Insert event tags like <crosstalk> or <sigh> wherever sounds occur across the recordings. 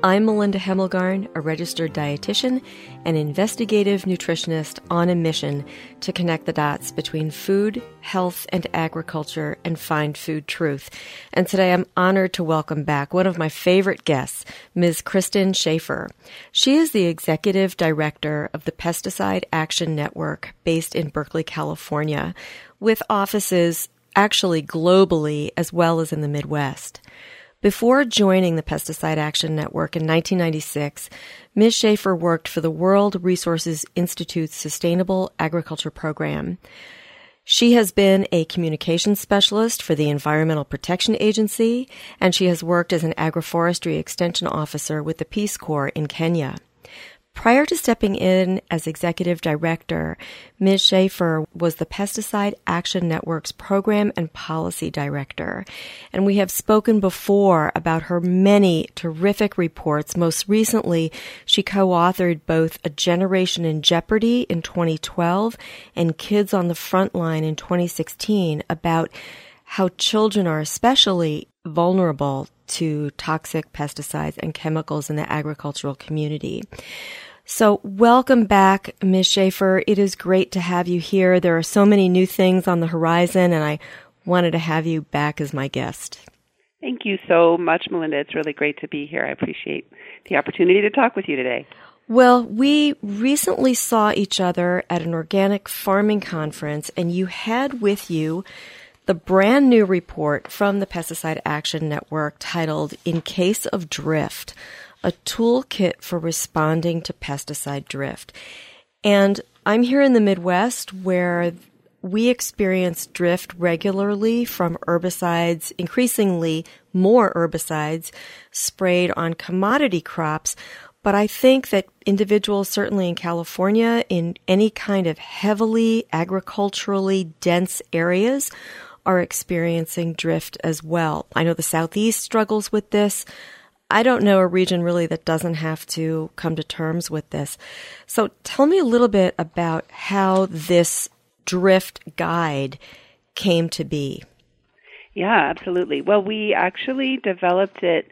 I'm Melinda Hemmelgarn, a registered dietitian and investigative nutritionist on a mission to connect the dots between food, health, and agriculture and find food truth. And today I'm honored to welcome back one of my favorite guests, Ms. Kristin Schafer. She is the executive director of the Pesticide Action Network based in Berkeley, California, with offices actually globally as well as in the Midwest. Before joining the Pesticide Action Network in 1996, Ms. Schafer worked for the World Resources Institute's Sustainable Agriculture Program. She has been a communications specialist for the Environmental Protection Agency, and she has worked as an agroforestry extension officer with the Peace Corps in Kenya. Prior to stepping in as executive director, Ms. Schafer was the Pesticide Action Network's program and policy director. And we have spoken before about her many terrific reports. Most recently, she co-authored both A Generation in Jeopardy in 2012 and Kids on the Front Line in 2016 about how children are especially vulnerable to toxic pesticides and chemicals in the agricultural community. So, welcome back, Ms. Schafer. It is great to have you here. There are so many new things on the horizon, and I wanted to have you back as my guest. Thank you so much, Melinda. It's really great to be here. I appreciate the opportunity to talk with you today. Well, we recently saw each other at an organic farming conference, and you had with you the brand new report from the Pesticide Action Network titled In Case of Drift a toolkit for responding to pesticide drift. And I'm here in the Midwest where we experience drift regularly from herbicides, increasingly more herbicides sprayed on commodity crops. But I think that individuals, certainly in California, in any kind of heavily agriculturally dense areas, are experiencing drift as well. I know the Southeast struggles with this. I don't know a region really that doesn't have to come to terms with this. So tell me a little bit about how this drift guide came to be. Yeah, absolutely. Well, we actually developed it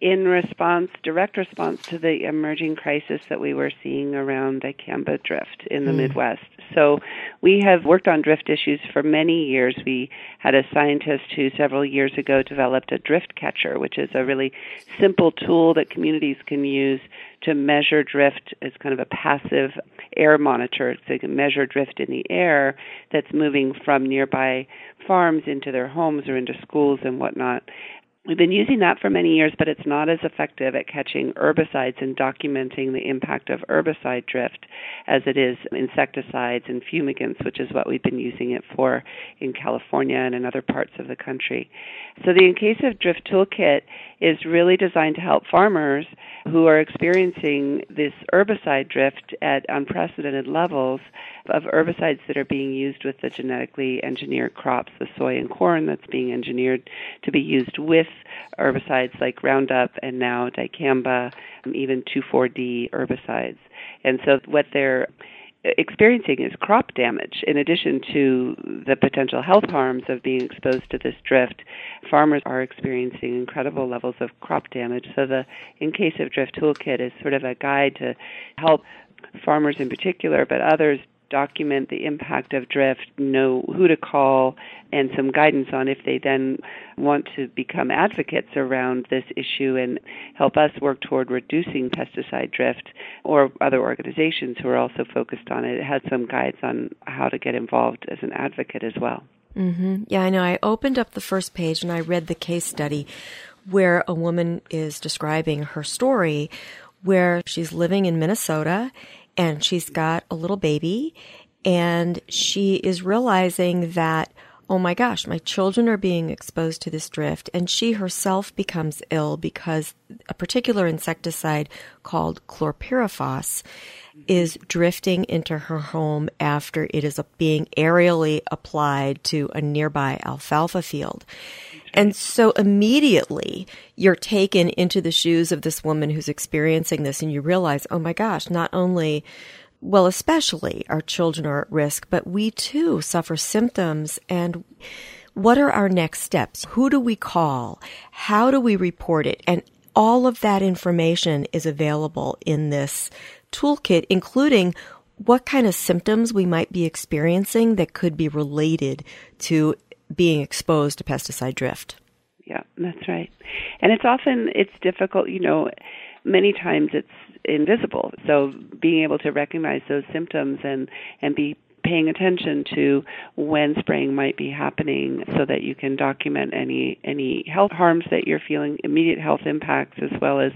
in response, direct response to the emerging crisis that we were seeing around dicamba drift in the mm. Midwest. So we have worked on drift issues for many years. We had a scientist who several years ago developed a drift catcher, which is a really simple tool that communities can use to measure drift as kind of a passive air monitor. So they can measure drift in the air that's moving from nearby farms into their homes or into schools and whatnot. We've been using that for many years, but it's not as effective at catching herbicides and documenting the impact of herbicide drift as it is insecticides and fumigants, which is what we've been using it for in California and in other parts of the country. So the In Case of Drift Toolkit is really designed to help farmers who are experiencing this herbicide drift at unprecedented levels of herbicides that are being used with the genetically engineered crops, the soy and corn that's being engineered to be used with herbicides like Roundup and now dicamba, um, even 2,4-D herbicides. And so what they're experiencing is crop damage. In addition to the potential health harms of being exposed to this drift, farmers are experiencing incredible levels of crop damage. So the In Case of Drift Toolkit is sort of a guide to help farmers in particular, but others document the impact of drift, know who to call, and some guidance on if they then want to become advocates around this issue and help us work toward reducing pesticide drift or other organizations who are also focused on it. It has some guides on how to get involved as an advocate as well. Mm-hmm. Yeah, I know. I opened up the first page and I read the case study where a woman is describing her story where she's living in Minnesota and she's got a little baby and she is realizing that oh my gosh, my children are being exposed to this drift. And she herself becomes ill because a particular insecticide called chlorpyrifos is drifting into her home after it is being aerially applied to a nearby alfalfa field. And so immediately you're taken into the shoes of this woman who's experiencing this and you realize, oh my gosh, not only well, especially our children are at risk, but we too suffer symptoms and what are our next steps? Who do we call? How do we report it? And all of that information is available in this toolkit, including what kind of symptoms we might be experiencing that could be related to being exposed to pesticide drift. Yeah, that's right. And it's often it's difficult, you know, many times it's invisible. So being able to recognize those symptoms and and be paying attention to when spraying might be happening so that you can document any any health harms that you're feeling immediate health impacts as well as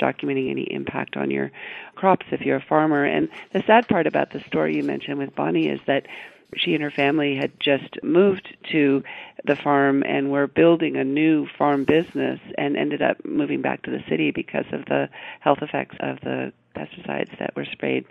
documenting any impact on your crops if you're a farmer and the sad part about the story you mentioned with Bonnie is that she and her family had just moved to the farm and were building a new farm business and ended up moving back to the city because of the health effects of the pesticides that were sprayed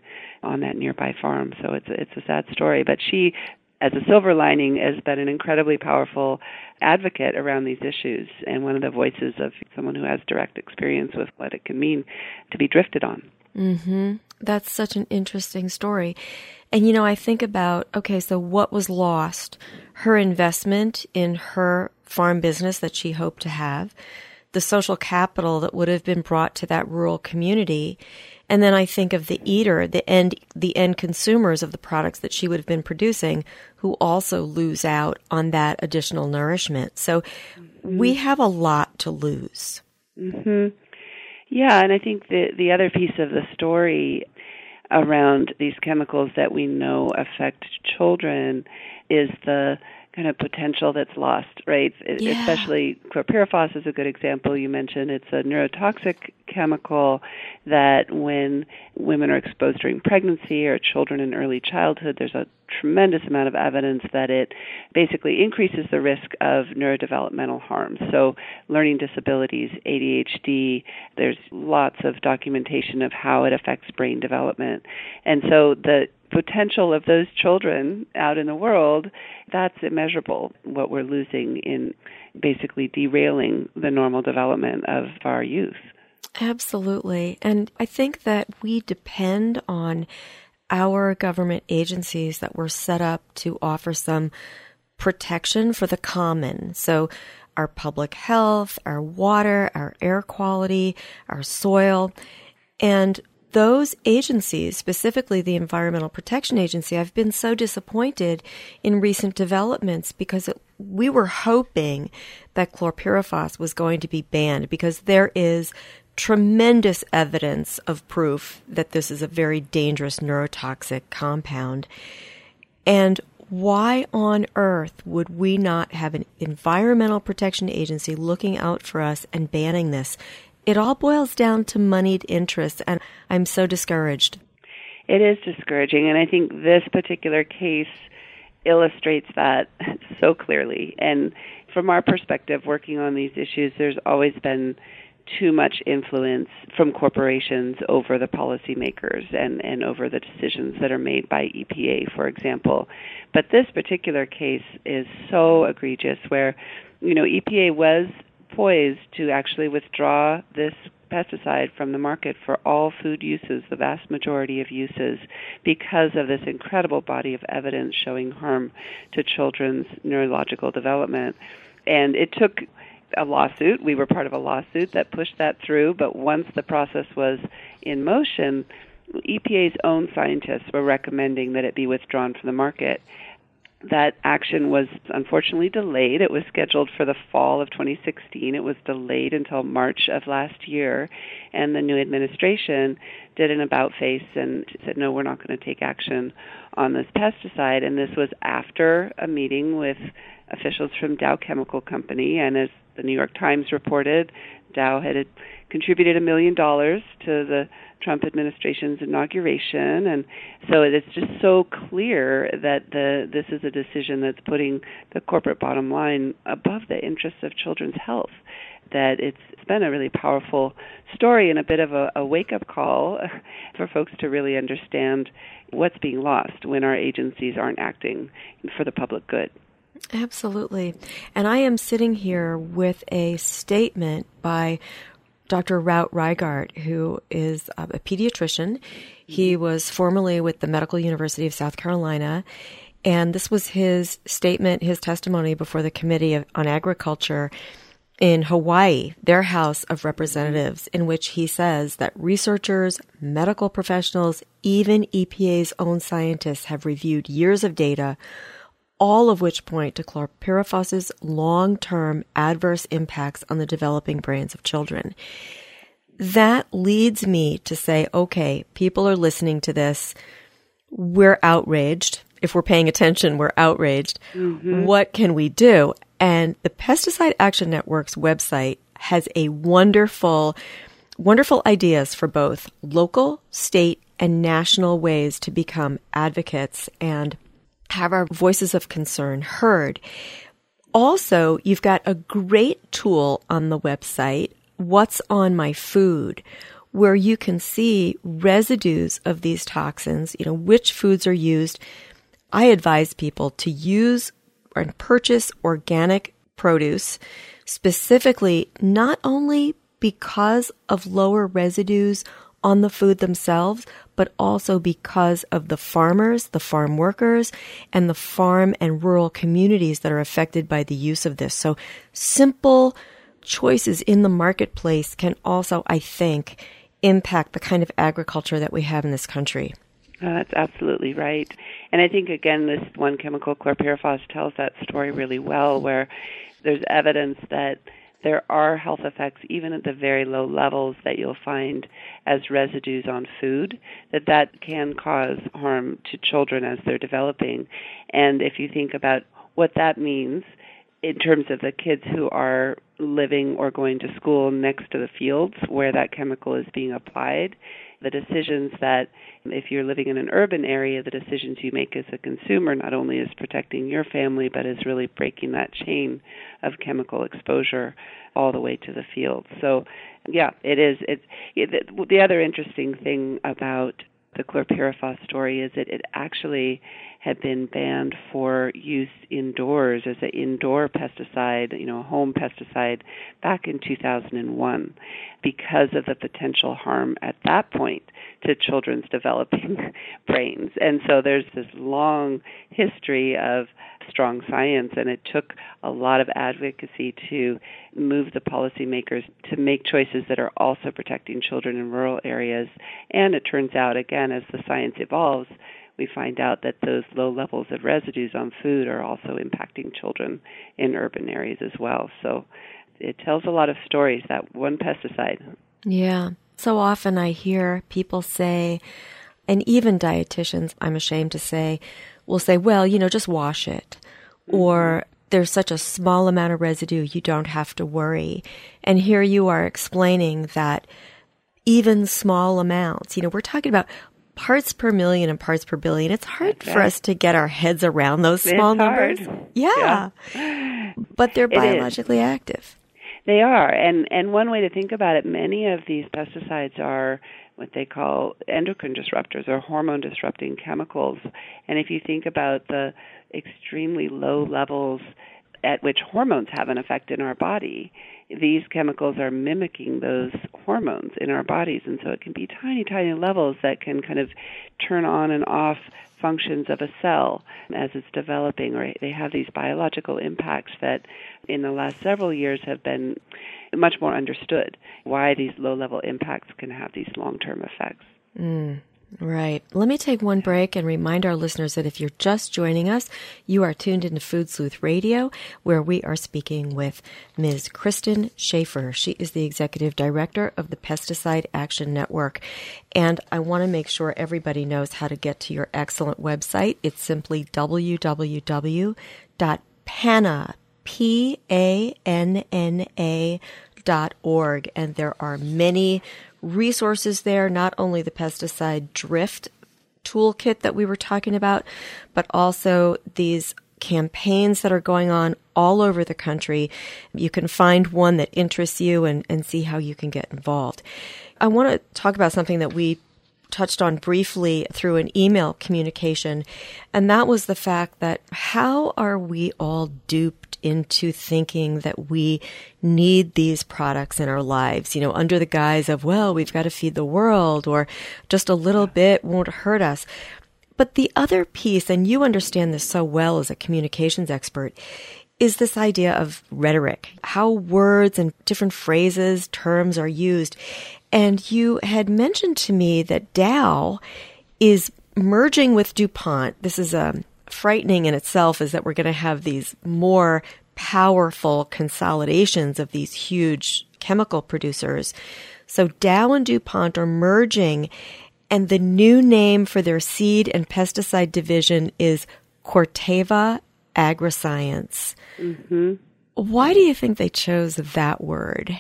on that nearby farm. So it's it's a sad story, but she as a silver lining has been an incredibly powerful advocate around these issues and one of the voices of someone who has direct experience with what it can mean to be drifted on. Mhm. That's such an interesting story. And you know, I think about okay, so what was lost? Her investment in her farm business that she hoped to have, the social capital that would have been brought to that rural community. And then I think of the eater, the end, the end consumers of the products that she would have been producing who also lose out on that additional nourishment. So mm-hmm. we have a lot to lose. Mm-hmm. Yeah, and I think the the other piece of the story around these chemicals that we know affect children is the kind of potential that's lost, right? Yeah. Especially chlorpyrifos is a good example you mentioned. It's a neurotoxic chemical that when women are exposed during pregnancy or children in early childhood, there's a tremendous amount of evidence that it basically increases the risk of neurodevelopmental harm. So, learning disabilities, ADHD, there's lots of documentation of how it affects brain development. And so, the potential of those children out in the world, that's immeasurable, what we're losing in basically derailing the normal development of our youth. Absolutely. And I think that we depend on our government agencies that were set up to offer some protection for the common. So our public health, our water, our air quality, our soil. And those agencies, specifically the Environmental Protection Agency, I've been so disappointed in recent developments because it, we were hoping that chlorpyrifos was going to be banned because there is tremendous evidence of proof that this is a very dangerous neurotoxic compound. And why on earth would we not have an environmental protection agency looking out for us and banning this? It all boils down to moneyed interests, and I'm so discouraged. It is discouraging, and I think this particular case illustrates that so clearly. And from our perspective, working on these issues, there's always been too much influence from corporations over the policymakers and, and over the decisions that are made by EPA, for example. But this particular case is so egregious where, you know, EPA was poised to actually withdraw this pesticide from the market for all food uses, the vast majority of uses, because of this incredible body of evidence showing harm to children's neurological development. And it took a lawsuit. We were part of a lawsuit that pushed that through, but once the process was in motion, EPA's own scientists were recommending that it be withdrawn from the market. That action was unfortunately delayed. It was scheduled for the fall of 2016. It was delayed until March of last year. And the new administration did an about face and said, no, we're not going to take action on this pesticide. And this was after a meeting with officials from Dow Chemical Company. And as the New York Times reported, Dow had contributed a million dollars to the Trump administration's inauguration, and so it's just so clear that the this is a decision that's putting the corporate bottom line above the interests of children's health. That it's, been a really powerful story and a bit of a, a wake up call <laughs> for folks to really understand what's being lost when our agencies aren't acting for the public good. Absolutely. And I am sitting here with a statement by Dr. Routt Reigart, who is um, a pediatrician. He mm-hmm. was formerly with the Medical University of South Carolina. And this was his statement, his testimony before the Committee on Agriculture in Hawaii, their House of Representatives, in which he says that researchers, medical professionals, even EPA's own scientists have reviewed years of data all of which point to chlorpyrifos's long-term adverse impacts on the developing brains of children. That leads me to say, okay, people are listening to this. We're outraged. If we're paying attention, we're outraged. Mm-hmm. What can we do? And the Pesticide Action Network's website has a wonderful, wonderful ideas for both local, state, and national ways to become advocates and have our voices of concern heard. Also, you've got a great tool on the website, What's on My Food, where you can see residues of these toxins, you know, which foods are used. I advise people to use and purchase organic produce, specifically not only because of lower residues on the food themselves, but also because of the farmers, the farm workers, and the farm and rural communities that are affected by the use of this. So simple choices in the marketplace can also, I think, impact the kind of agriculture that we have in this country. Oh, that's absolutely right. And I think, again, this one chemical, chlorpyrifos, tells that story really well, where there's evidence that there are health effects even at the very low levels that you'll find as residues on food that that can cause harm to children as they're developing and if you think about what that means in terms of the kids who are living or going to school next to the fields where that chemical is being applied the decisions that if you're living in an urban area the decisions you make as a consumer not only is protecting your family but is really breaking that chain of chemical exposure all the way to the field. So yeah it is it, it the other interesting thing about the chlorpyrifos story is that it actually had been banned for use indoors as an indoor pesticide, you know, a home pesticide back in 2001 because of the potential harm at that point to children's developing <laughs> brains. And so there's this long history of strong science and it took a lot of advocacy to move the policymakers to make choices that are also protecting children in rural areas. And it turns out again as the science evolves we find out that those low levels of residues on food are also impacting children in urban areas as well. So it tells a lot of stories, that one pesticide. Yeah. So often I hear people say, and even dietitians, I'm ashamed to say, will say, well, you know, just wash it. Mm-hmm. Or there's such a small amount of residue, you don't have to worry. And here you are explaining that even small amounts, you know, we're talking about parts per million and parts per billion. It's hard for us to get our heads around those small numbers. Yeah. yeah. But they're biologically active. They are. And and one way to think about it, many of these pesticides are what they call endocrine disruptors or hormone disrupting chemicals. And if you think about the extremely low levels at which hormones have an effect in our body, these chemicals are mimicking those hormones in our bodies. And so it can be tiny, tiny levels that can kind of turn on and off functions of a cell as it's developing, or they have these biological impacts that in the last several years have been much more understood why these low level impacts can have these long term effects. Mm. Right. Let me take one break and remind our listeners that if you're just joining us, you are tuned into Food Sleuth Radio, where we are speaking with Ms. Kristin Schafer. She is the executive director of the Pesticide Action Network. And I want to make sure everybody knows how to get to your excellent website. It's simply www.panna, P-A-N-N-A dot org. And there are many resources there, not only the pesticide drift toolkit that we were talking about, but also these campaigns that are going on all over the country. You can find one that interests you and, and see how you can get involved. I want to talk about something that we touched on briefly through an email communication, and that was the fact that how are we all duped into thinking that we need these products in our lives, you know, under the guise of, well, we've got to feed the world or just a little bit won't hurt us. But the other piece, and you understand this so well as a communications expert, is this idea of rhetoric, how words and different phrases, terms are used. And you had mentioned to me that Dow is merging with DuPont. This is um, frightening in itself is that we're going to have these more powerful consolidations of these huge chemical producers. So Dow and DuPont are merging and the new name for their seed and pesticide division is Corteva Agriscience. Mm-hmm. Why do you think they chose that word?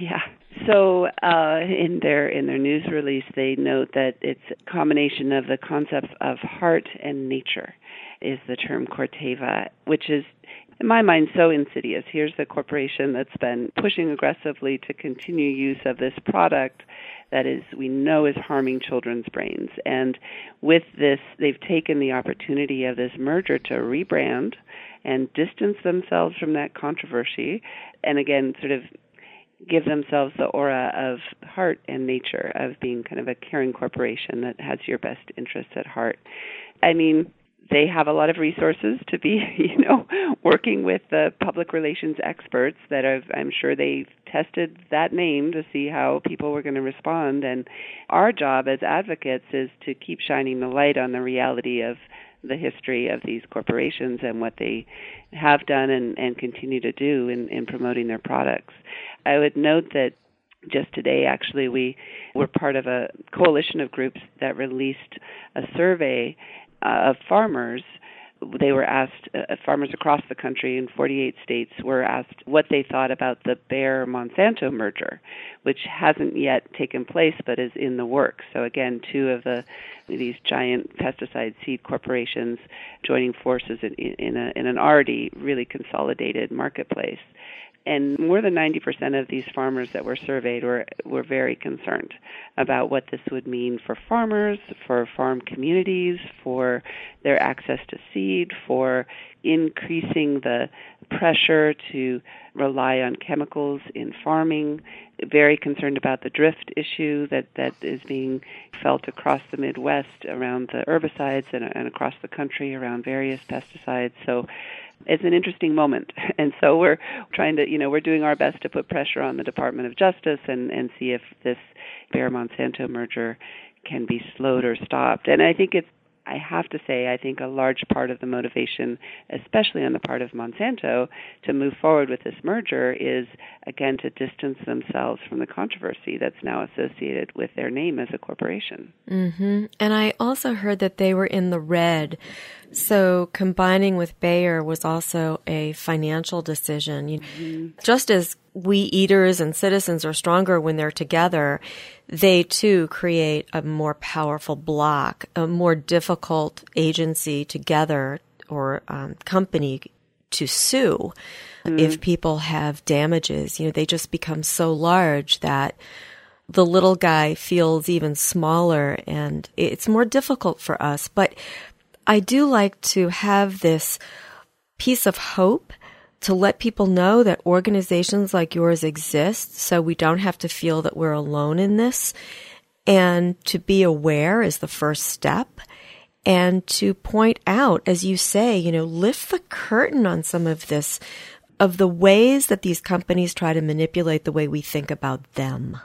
Yeah, so uh, in their in their news release, they note that it's a combination of the concepts of heart and nature, is the term Corteva, which is in my mind so insidious. Here's the corporation that's been pushing aggressively to continue use of this product that is we know is harming children's brains. And with this, they've taken the opportunity of this merger to rebrand and distance themselves from that controversy and again sort of give themselves the aura of heart and nature of being kind of a caring corporation that has your best interests at heart. I mean, they have a lot of resources to be, <laughs> you know, working with the public relations experts that have, I'm sure they've tested that name to see how people were going to respond. And our job as advocates is to keep shining the light on the reality of the history of these corporations and what they have done and, and continue to do in, in promoting their products. I would note that just today, actually, we were part of a coalition of groups that released a survey uh, of farmers they were asked, uh, farmers across the country in 48 states were asked what they thought about the Bayer Monsanto merger, which hasn't yet taken place but is in the works. So again, two of the these giant pesticide seed corporations joining forces in, in, a, in an already really consolidated marketplace and more than 90% of these farmers that were surveyed were were very concerned about what this would mean for farmers, for farm communities, for their access to seed, for increasing the pressure to rely on chemicals in farming, very concerned about the drift issue that, that is being felt across the Midwest around the herbicides and, and across the country around various pesticides. So it's an interesting moment. <laughs> And so we're trying to, you know, we're doing our best to put pressure on the Department of Justice and, and see if this Bayer Monsanto merger can be slowed or stopped. And I think it's I have to say, I think a large part of the motivation, especially on the part of Monsanto, to move forward with this merger is, again, to distance themselves from the controversy that's now associated with their name as a corporation. Mm-hmm. And I also heard that they were in the red. So combining with Bayer was also a financial decision. Mm-hmm. Just as we eaters and citizens are stronger when they're together, they too create a more powerful block, a more difficult agency together or um, company to sue mm. if people have damages. You know, they just become so large that the little guy feels even smaller and it's more difficult for us. But I do like to have this piece of hope to let people know that organizations like yours exist so we don't have to feel that we're alone in this. And to be aware is the first step. And to point out, as you say, you know, lift the curtain on some of this, of the ways that these companies try to manipulate the way we think about them.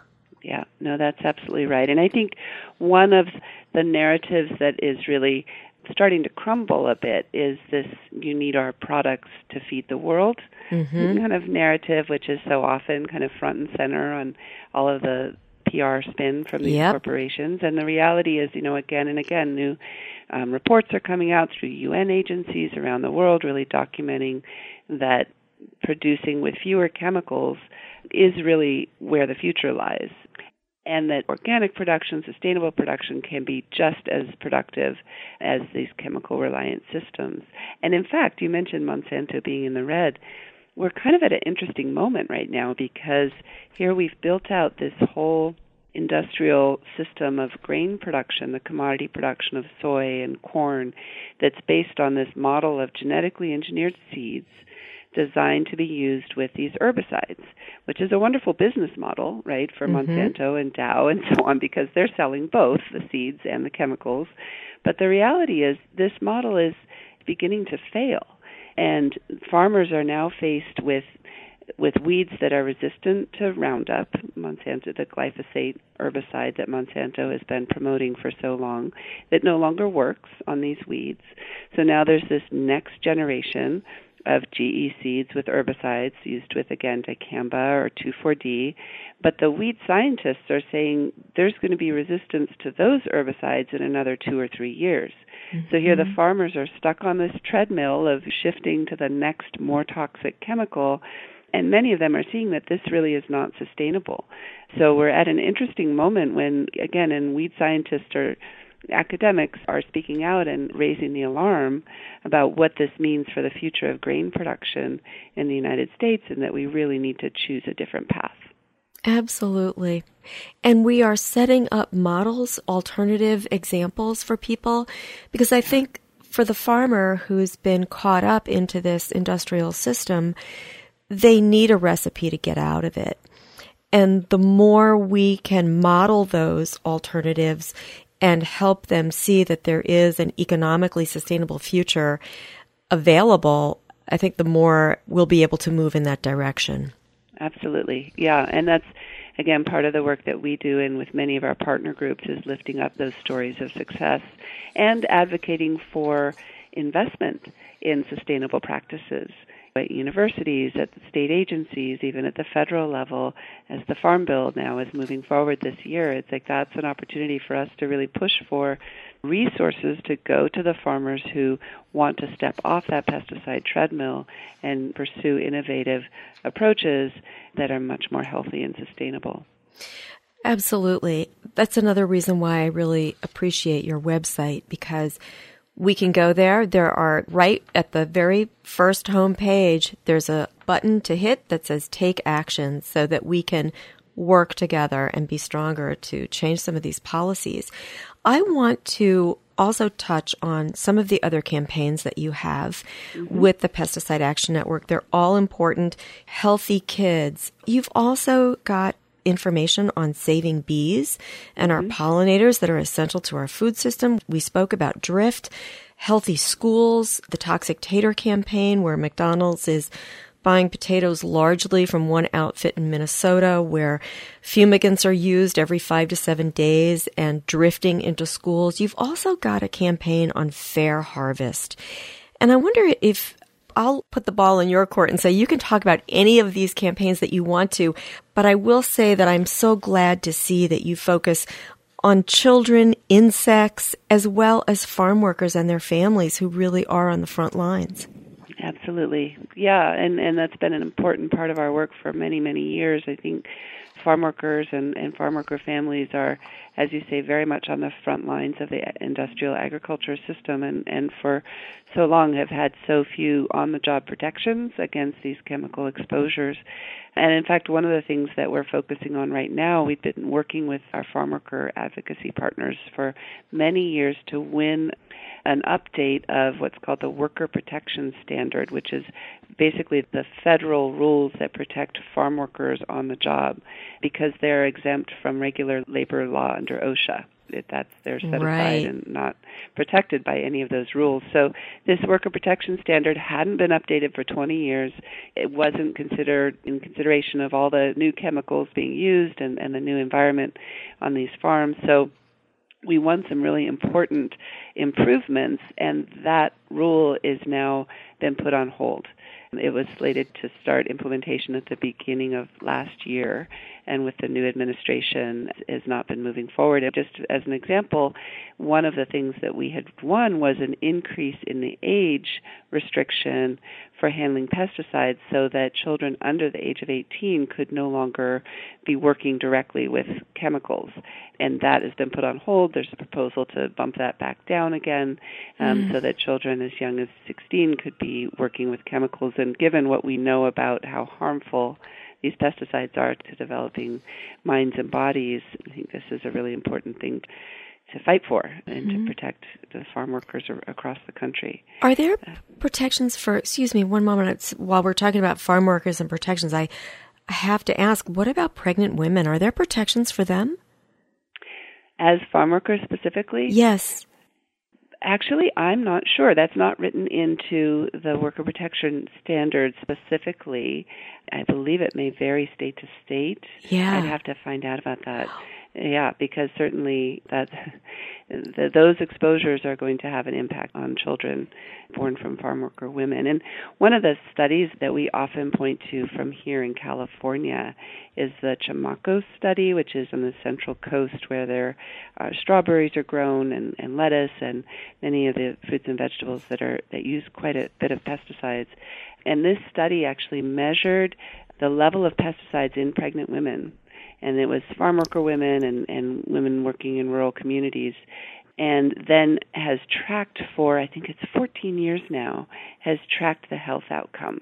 Yeah, no, that's absolutely right. And I think one of the narratives that is really starting to crumble a bit is this you need our products to feed the world mm-hmm. kind of narrative, which is so often kind of front and center on all of the PR spin from these yep. corporations. And the reality is, you know, again and again, new um, reports are coming out through UN agencies around the world, really documenting that producing with fewer chemicals is really where the future lies and that organic production, sustainable production can be just as productive as these chemical reliant systems. And in fact, you mentioned Monsanto being in the red. We're kind of at an interesting moment right now because here we've built out this whole industrial system of grain production, the commodity production of soy and corn, that's based on this model of genetically engineered seeds designed to be used with these herbicides, which is a wonderful business model, right, for mm-hmm. Monsanto and Dow and so on, because they're selling both the seeds and the chemicals. But the reality is, this model is beginning to fail, and farmers are now faced with with weeds that are resistant to Roundup, Monsanto, the glyphosate herbicide that Monsanto has been promoting for so long, that no longer works on these weeds. So now there's this next generation of GE seeds with herbicides used with again dicamba or 2,4-D, but the weed scientists are saying there's going to be resistance to those herbicides in another two or three years. Mm-hmm. So here the farmers are stuck on this treadmill of shifting to the next more toxic chemical and many of them are seeing that this really is not sustainable. So we're at an interesting moment when again and weed scientists are academics are speaking out and raising the alarm about what this means for the future of grain production in the United States and that we really need to choose a different path. Absolutely. And we are setting up models, alternative examples for people, because I think for the farmer who's been caught up into this industrial system, they need a recipe to get out of it. And the more we can model those alternatives and help them see that there is an economically sustainable future available, I think the more we'll be able to move in that direction. Absolutely. Yeah. And that's, again, part of the work that we do and with many of our partner groups is lifting up those stories of success and advocating for investment in sustainable practices at universities, at the state agencies, even at the federal level, as the Farm Bill now is moving forward this year, it's like that's an opportunity for us to really push for resources to go to the farmers who want to step off that pesticide treadmill and pursue innovative approaches that are much more healthy and sustainable. Absolutely. That's another reason why I really appreciate your website because we can go there. There are right at the very first home page, there's a button to hit that says take action so that we can work together and be stronger to change some of these policies. I want to also touch on some of the other campaigns that you have mm-hmm. with the Pesticide Action Network. They're all important. Healthy kids. You've also got information on saving bees and our mm-hmm. pollinators that are essential to our food system. We spoke about drift, healthy schools, the toxic tater campaign where McDonald's is buying potatoes largely from one outfit in Minnesota where fumigants are used every five to seven days and drifting into schools. You've also got a campaign on fair harvest. And I wonder if I'll put the ball in your court and say you can talk about any of these campaigns that you want to, but I will say that I'm so glad to see that you focus on children, insects, as well as farm workers and their families who really are on the front lines. Absolutely. Yeah, and and that's been an important part of our work for many many years. I think farm workers and, and farm worker families are, as you say, very much on the front lines of the industrial agriculture system and, and for so long have had so few on the job protections against these chemical exposures. And in fact, one of the things that we're focusing on right now, we've been working with our farm worker advocacy partners for many years to win an update of what's called the Worker Protection Standard, which is basically the federal rules that protect farm workers on the job because they're exempt from regular labor law under OSHA. It, that's they're set right. aside and not protected by any of those rules. So this worker protection standard hadn't been updated for 20 years. It wasn't considered in consideration of all the new chemicals being used and, and the new environment on these farms. So we won some really important improvements, and that rule is now been put on hold. It was slated to start implementation at the beginning of last year, and with the new administration, has not been moving forward. Just as an example, one of the things that we had won was an increase in the age restriction for handling pesticides so that children under the age of 18 could no longer be working directly with chemicals. And that has been put on hold. There's a proposal to bump that back down again um, mm. so that children as young as 16 could be working with chemicals. And given what we know about how harmful these pesticides are to developing minds and bodies, I think this is a really important thing to fight for and mm-hmm. to protect the farm workers across the country. Are there uh, protections for, excuse me, one moment, while we're talking about farm workers and protections, I have to ask, what about pregnant women? Are there protections for them? As farm workers specifically? Yes. Actually, I'm not sure. That's not written into the worker protection standards specifically. I believe it may vary state to state. Yeah. I'd have to find out about that. Yeah, because certainly that the, those exposures are going to have an impact on children born from farm worker women. And one of the studies that we often point to from here in California is the CHAMACOS study, which is on the Central Coast where there are strawberries are grown and, and lettuce and many of the fruits and vegetables that are that use quite a bit of pesticides. And this study actually measured the level of pesticides in pregnant women and it was farm worker women and, and women working in rural communities and then has tracked for I think it's 14 years now has tracked the health outcomes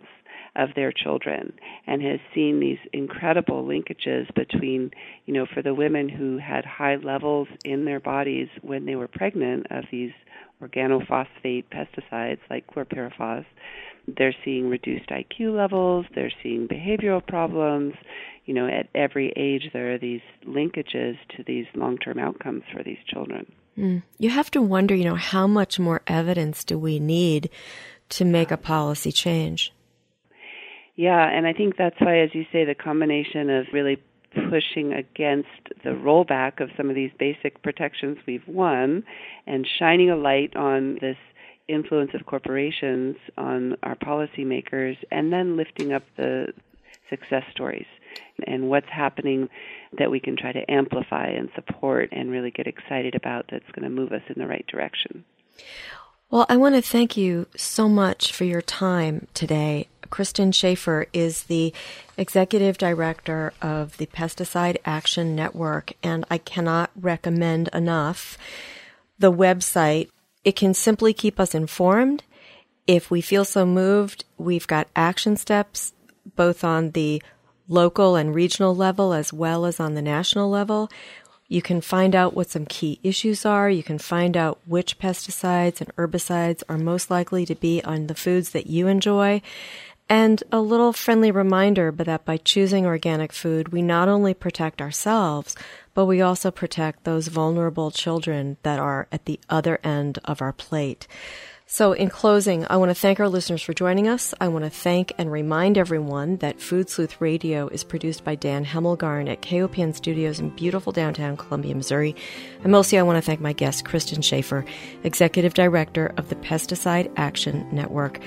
of their children and has seen these incredible linkages between you know for the women who had high levels in their bodies when they were pregnant of these organophosphate pesticides like chlorpyrifos they're seeing reduced IQ levels, they're seeing behavioral problems. You know, at every age, there are these linkages to these long term outcomes for these children. Mm. You have to wonder, you know, how much more evidence do we need to make a policy change? Yeah, and I think that's why, as you say, the combination of really pushing against the rollback of some of these basic protections we've won and shining a light on this influence of corporations on our policymakers, and then lifting up the success stories and what's happening that we can try to amplify and support and really get excited about that's going to move us in the right direction. Well, I want to thank you so much for your time today. Kristin Schafer is the executive director of the Pesticide Action Network, and I cannot recommend enough the website it can simply keep us informed. If we feel so moved, we've got action steps both on the local and regional level as well as on the national level. You can find out what some key issues are. You can find out which pesticides and herbicides are most likely to be on the foods that you enjoy. And a little friendly reminder but that by choosing organic food, we not only protect ourselves, but we also protect those vulnerable children that are at the other end of our plate. So, in closing, I want to thank our listeners for joining us. I want to thank and remind everyone that Food Sleuth Radio is produced by Dan Hemmelgarn at KOPN Studios in beautiful downtown Columbia, Missouri. And mostly, I want to thank my guest, Kristin Schafer, Executive Director of the Pesticide Action Network.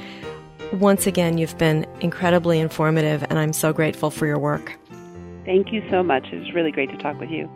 Once again, you've been incredibly informative, and I'm so grateful for your work. Thank you so much. It was really great to talk with you.